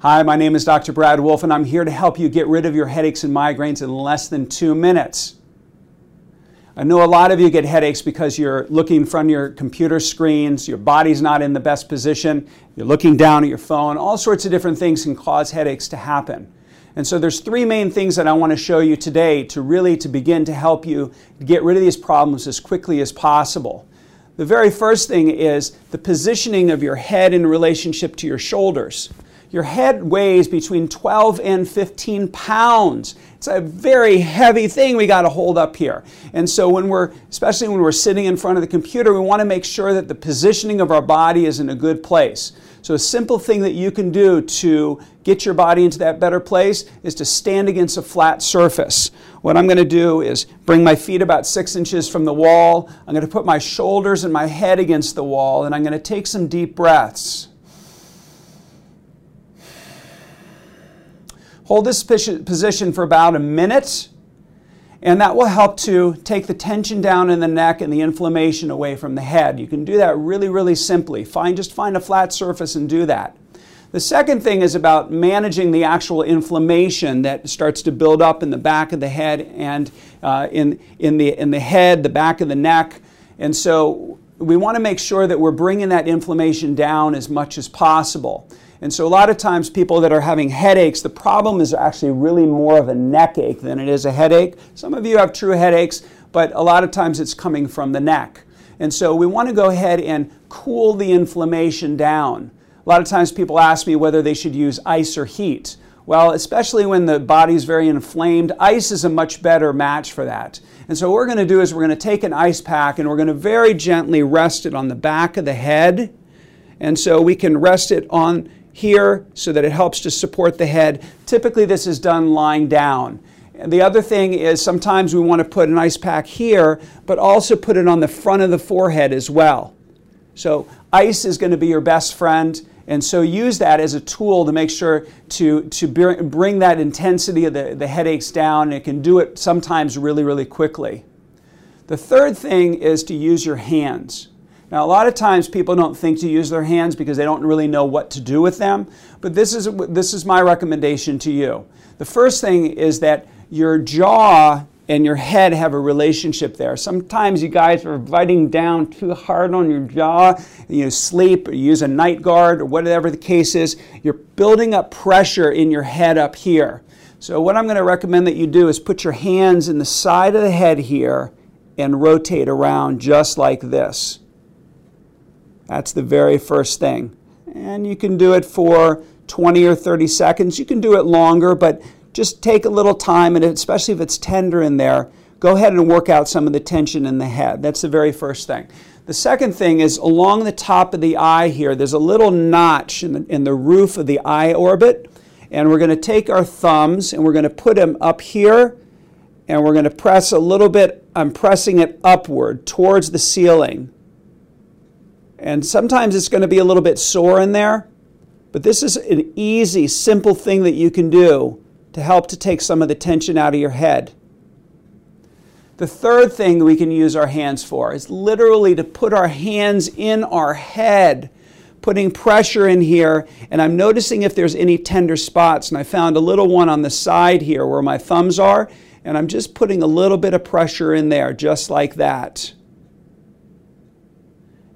Hi, my name is Dr. Brad Wolf, and I'm here to help you get rid of your headaches and migraines in less than two minutes. I know a lot of you get headaches because you're looking of your computer screens, your body's not in the best position, you're looking down at your phone, all sorts of different things can cause headaches to happen. And so there's three main things that I want to show you today to really to begin to help you get rid of these problems as quickly as possible. The very first thing is the positioning of your head in relationship to your shoulders. Your head weighs between 12 and 15 pounds. It's a very heavy thing we got to hold up here. And so when we're especially when we're sitting in front of the computer, we want to make sure that the positioning of our body is in a good place. So a simple thing that you can do to get your body into that better place is to stand against a flat surface. What I'm going to do is bring my feet about six inches from the wall. I'm going to put my shoulders and my head against the wall, and I'm going to take some deep breaths. Hold this position for about a minute, and that will help to take the tension down in the neck and the inflammation away from the head. You can do that really, really simply. Find, just find a flat surface and do that. The second thing is about managing the actual inflammation that starts to build up in the back of the head and uh, in, in, the, in the head, the back of the neck. And so we want to make sure that we're bringing that inflammation down as much as possible. And so a lot of times people that are having headaches, the problem is actually really more of a neck ache than it is a headache. Some of you have true headaches, but a lot of times it's coming from the neck. And so we want to go ahead and cool the inflammation down. A lot of times people ask me whether they should use ice or heat. Well, especially when the body's very inflamed, ice is a much better match for that. And so what we're going to do is we're going to take an ice pack and we're going to very gently rest it on the back of the head. And so we can rest it on here so that it helps to support the head. Typically, this is done lying down. And the other thing is sometimes we want to put an ice pack here, but also put it on the front of the forehead as well. So, ice is going to be your best friend. And so use that as a tool to make sure to, to bring that intensity of the, the headaches down. It can do it sometimes really, really quickly. The third thing is to use your hands. Now, a lot of times people don't think to use their hands because they don't really know what to do with them, but this is, this is my recommendation to you. The first thing is that your jaw and your head have a relationship there. Sometimes you guys are biting down too hard on your jaw, you sleep or use a night guard or whatever the case is, you're building up pressure in your head up here. So, what I'm going to recommend that you do is put your hands in the side of the head here and rotate around just like this. That's the very first thing. And you can do it for 20 or 30 seconds. You can do it longer, but just take a little time, and especially if it's tender in there, go ahead and work out some of the tension in the head. That's the very first thing. The second thing is along the top of the eye here, there's a little notch in the, in the roof of the eye orbit. And we're going to take our thumbs and we're going to put them up here and we're going to press a little bit. I'm pressing it upward towards the ceiling. And sometimes it's going to be a little bit sore in there, but this is an easy, simple thing that you can do to help to take some of the tension out of your head. The third thing we can use our hands for is literally to put our hands in our head, putting pressure in here. And I'm noticing if there's any tender spots. And I found a little one on the side here where my thumbs are. And I'm just putting a little bit of pressure in there, just like that.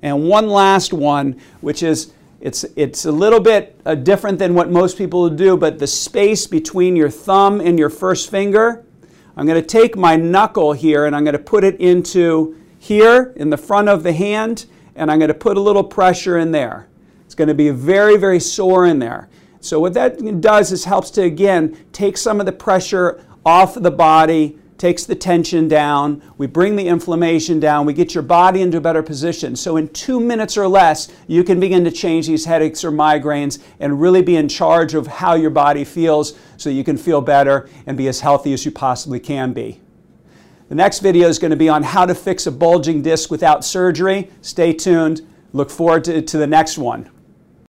And one last one, which is it's, it's a little bit uh, different than what most people do, but the space between your thumb and your first finger, I'm going to take my knuckle here and I'm going to put it into here in the front of the hand, and I'm going to put a little pressure in there. It's going to be very, very sore in there. So what that does is helps to, again, take some of the pressure off the body, takes the tension down, we bring the inflammation down, we get your body into a better position. So, in two minutes or less, you can begin to change these headaches or migraines and really be in charge of how your body feels so you can feel better and be as healthy as you possibly can be. The next video is going to be on how to fix a bulging disc without surgery. Stay tuned. Look forward to, to the next one.